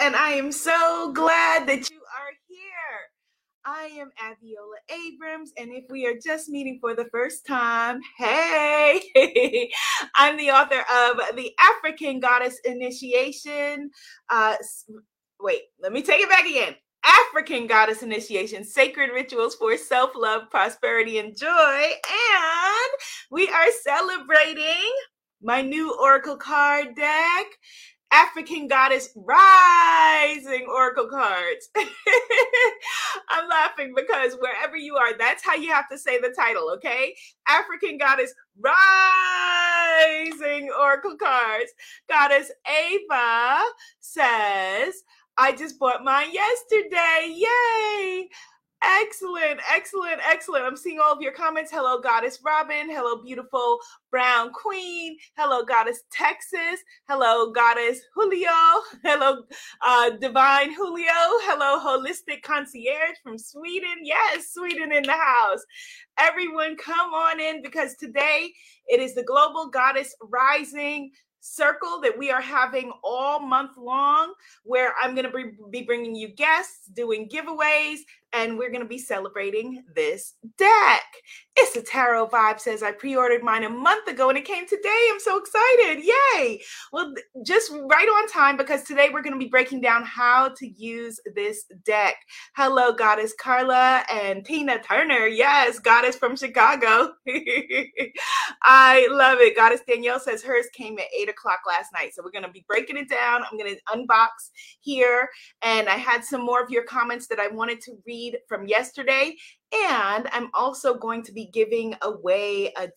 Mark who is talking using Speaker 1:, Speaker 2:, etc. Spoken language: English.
Speaker 1: and I am so glad that you are here. I am Abiola Abrams, and if we are just meeting for the first time, hey, I'm the author of The African Goddess Initiation. Uh, wait, let me take it back again. African Goddess Initiation, Sacred Rituals for Self Love, Prosperity, and Joy. And we are celebrating my new Oracle card deck. African Goddess Rising Oracle cards. I'm laughing because wherever you are, that's how you have to say the title, okay? African Goddess Rising Oracle cards. Goddess Ava says, I just bought mine yesterday. Yay! Excellent, excellent, excellent. I'm seeing all of your comments. Hello, Goddess Robin. Hello, beautiful Brown Queen. Hello, Goddess Texas. Hello, Goddess Julio. Hello, uh, Divine Julio. Hello, Holistic Concierge from Sweden. Yes, Sweden in the house. Everyone, come on in because today it is the Global Goddess Rising circle that we are having all month long where I'm going to be bringing you guests, doing giveaways, and we're going to be celebrating this deck. It's a tarot vibe says I pre-ordered mine a month ago and it came today. I'm so excited. Yay. Well, just right on time because today we're going to be breaking down how to use this deck. Hello, Goddess Carla and Tina Turner. Yes, Goddess from Chicago. I love it. Goddess Danielle says hers came at eight o'clock last night. So we're going to be breaking it down. I'm going to unbox here. And I had some more of your comments that I wanted to read from yesterday. And I'm also going to be giving away a